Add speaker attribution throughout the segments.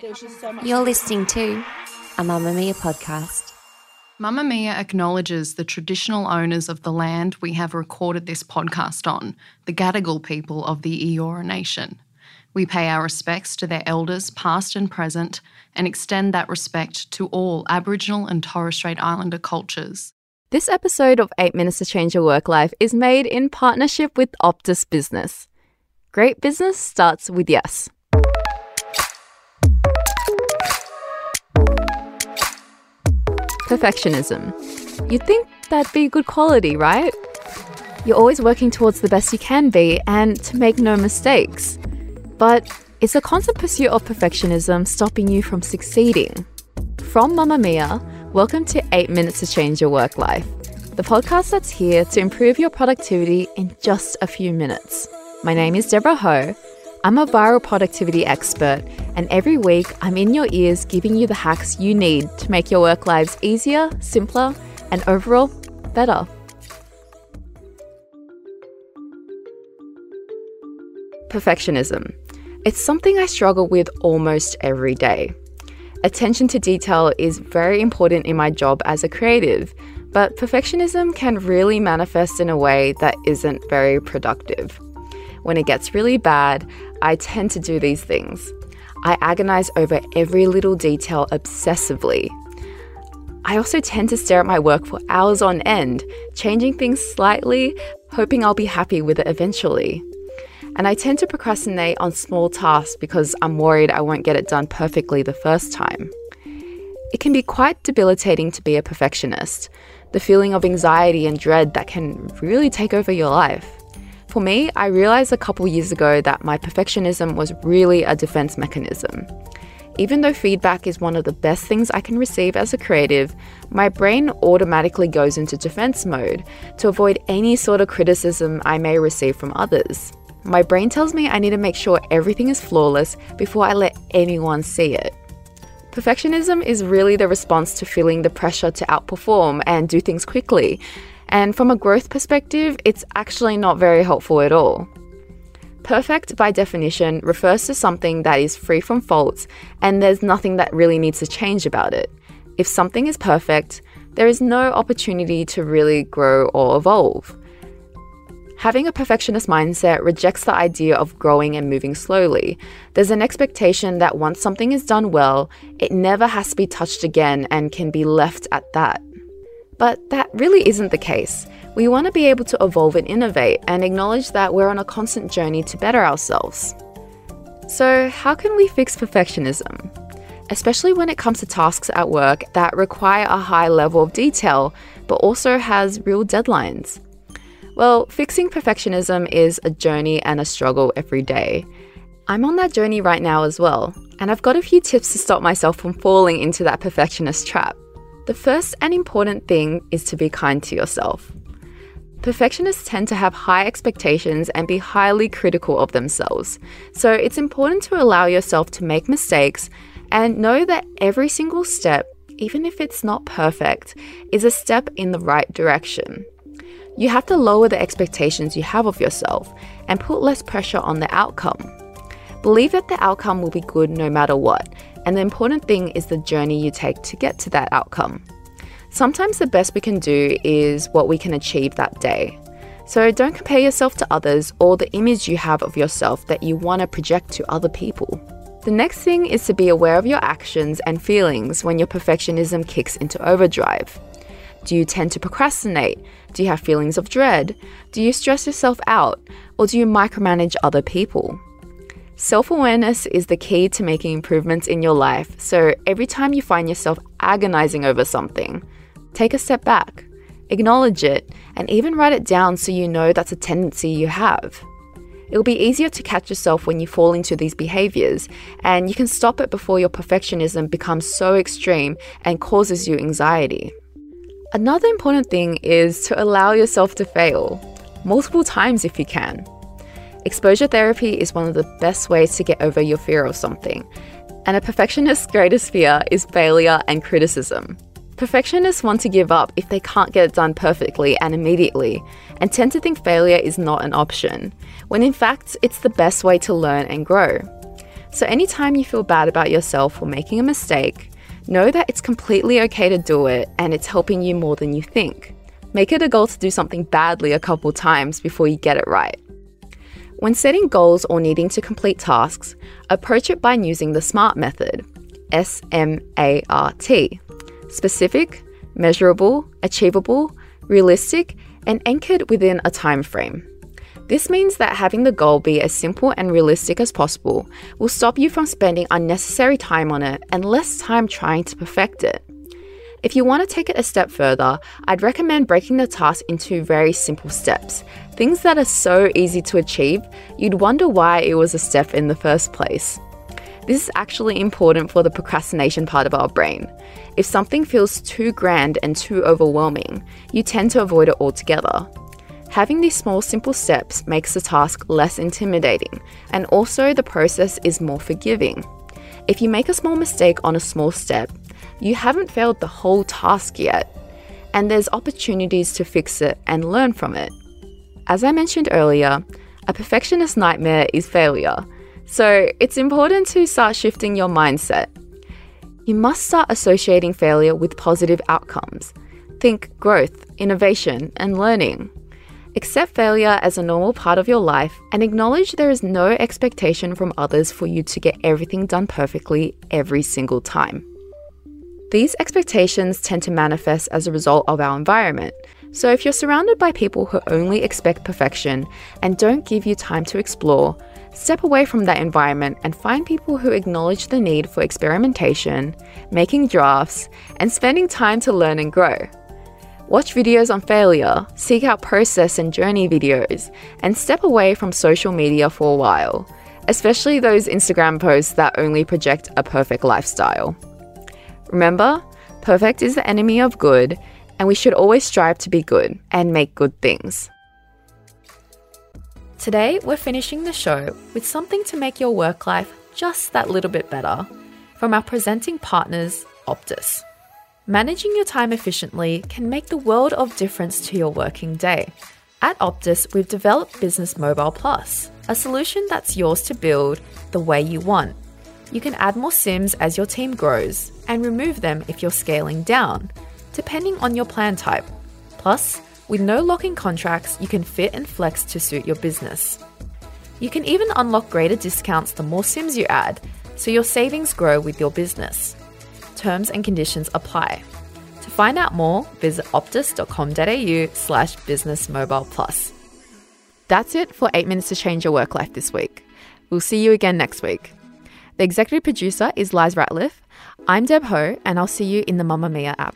Speaker 1: There's just so much.
Speaker 2: You're listening to a Mamamia podcast.
Speaker 3: Mamamia acknowledges the traditional owners of the land we have recorded this podcast on, the Gadigal people of the Eora Nation. We pay our respects to their elders, past and present, and extend that respect to all Aboriginal and Torres Strait Islander cultures.
Speaker 4: This episode of 8 Minutes to Change Your Work Life is made in partnership with Optus Business. Great business starts with yes. Perfectionism. You'd think that'd be good quality, right? You're always working towards the best you can be and to make no mistakes. But is a constant pursuit of perfectionism stopping you from succeeding? From Mamamia, welcome to 8 Minutes to Change Your Work Life, the podcast that's here to improve your productivity in just a few minutes. My name is Deborah Ho. I'm a viral productivity expert, and every week I'm in your ears giving you the hacks you need to make your work lives easier, simpler, and overall better. Perfectionism. It's something I struggle with almost every day. Attention to detail is very important in my job as a creative, but perfectionism can really manifest in a way that isn't very productive. When it gets really bad, I tend to do these things. I agonize over every little detail obsessively. I also tend to stare at my work for hours on end, changing things slightly, hoping I'll be happy with it eventually. And I tend to procrastinate on small tasks because I'm worried I won't get it done perfectly the first time. It can be quite debilitating to be a perfectionist, the feeling of anxiety and dread that can really take over your life. For me, I realized a couple years ago that my perfectionism was really a defense mechanism. Even though feedback is one of the best things I can receive as a creative, my brain automatically goes into defense mode to avoid any sort of criticism I may receive from others. My brain tells me I need to make sure everything is flawless before I let anyone see it. Perfectionism is really the response to feeling the pressure to outperform and do things quickly. And from a growth perspective, it's actually not very helpful at all. Perfect, by definition, refers to something that is free from faults and there's nothing that really needs to change about it. If something is perfect, there is no opportunity to really grow or evolve. Having a perfectionist mindset rejects the idea of growing and moving slowly. There's an expectation that once something is done well, it never has to be touched again and can be left at that. But that really isn't the case. We want to be able to evolve and innovate and acknowledge that we're on a constant journey to better ourselves. So, how can we fix perfectionism? Especially when it comes to tasks at work that require a high level of detail but also has real deadlines. Well, fixing perfectionism is a journey and a struggle every day. I'm on that journey right now as well, and I've got a few tips to stop myself from falling into that perfectionist trap. The first and important thing is to be kind to yourself. Perfectionists tend to have high expectations and be highly critical of themselves, so it's important to allow yourself to make mistakes and know that every single step, even if it's not perfect, is a step in the right direction. You have to lower the expectations you have of yourself and put less pressure on the outcome. Believe that the outcome will be good no matter what, and the important thing is the journey you take to get to that outcome. Sometimes the best we can do is what we can achieve that day. So don't compare yourself to others or the image you have of yourself that you want to project to other people. The next thing is to be aware of your actions and feelings when your perfectionism kicks into overdrive. Do you tend to procrastinate? Do you have feelings of dread? Do you stress yourself out? Or do you micromanage other people? Self awareness is the key to making improvements in your life, so every time you find yourself agonizing over something, take a step back, acknowledge it, and even write it down so you know that's a tendency you have. It'll be easier to catch yourself when you fall into these behaviors, and you can stop it before your perfectionism becomes so extreme and causes you anxiety. Another important thing is to allow yourself to fail, multiple times if you can. Exposure therapy is one of the best ways to get over your fear of something, and a perfectionist's greatest fear is failure and criticism. Perfectionists want to give up if they can't get it done perfectly and immediately, and tend to think failure is not an option, when in fact, it's the best way to learn and grow. So, anytime you feel bad about yourself for making a mistake, know that it's completely okay to do it and it's helping you more than you think. Make it a goal to do something badly a couple times before you get it right. When setting goals or needing to complete tasks, approach it by using the SMART method S M A R T specific, measurable, achievable, realistic, and anchored within a time frame. This means that having the goal be as simple and realistic as possible will stop you from spending unnecessary time on it and less time trying to perfect it. If you want to take it a step further, I'd recommend breaking the task into very simple steps, things that are so easy to achieve, you'd wonder why it was a step in the first place. This is actually important for the procrastination part of our brain. If something feels too grand and too overwhelming, you tend to avoid it altogether. Having these small, simple steps makes the task less intimidating, and also the process is more forgiving. If you make a small mistake on a small step, you haven't failed the whole task yet, and there's opportunities to fix it and learn from it. As I mentioned earlier, a perfectionist nightmare is failure, so it's important to start shifting your mindset. You must start associating failure with positive outcomes. Think growth, innovation, and learning. Accept failure as a normal part of your life and acknowledge there is no expectation from others for you to get everything done perfectly every single time. These expectations tend to manifest as a result of our environment. So, if you're surrounded by people who only expect perfection and don't give you time to explore, step away from that environment and find people who acknowledge the need for experimentation, making drafts, and spending time to learn and grow. Watch videos on failure, seek out process and journey videos, and step away from social media for a while, especially those Instagram posts that only project a perfect lifestyle. Remember, perfect is the enemy of good, and we should always strive to be good and make good things. Today, we're finishing the show with something to make your work life just that little bit better from our presenting partners, Optus. Managing your time efficiently can make the world of difference to your working day. At Optus, we've developed Business Mobile Plus, a solution that's yours to build the way you want. You can add more SIMs as your team grows and remove them if you're scaling down, depending on your plan type. Plus, with no locking contracts, you can fit and flex to suit your business. You can even unlock greater discounts the more SIMs you add, so your savings grow with your business. Terms and conditions apply. To find out more, visit optus.com.au slash business mobile plus. That's it for 8 Minutes to Change Your Work Life this week. We'll see you again next week. The executive producer is Liz Ratliff. I'm Deb Ho, and I'll see you in the Mamamia app.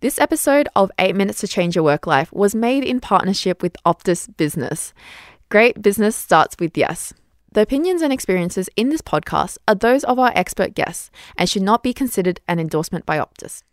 Speaker 4: This episode of 8 Minutes to Change Your Work Life was made in partnership with Optus Business. Great business starts with yes. The opinions and experiences in this podcast are those of our expert guests and should not be considered an endorsement by Optus.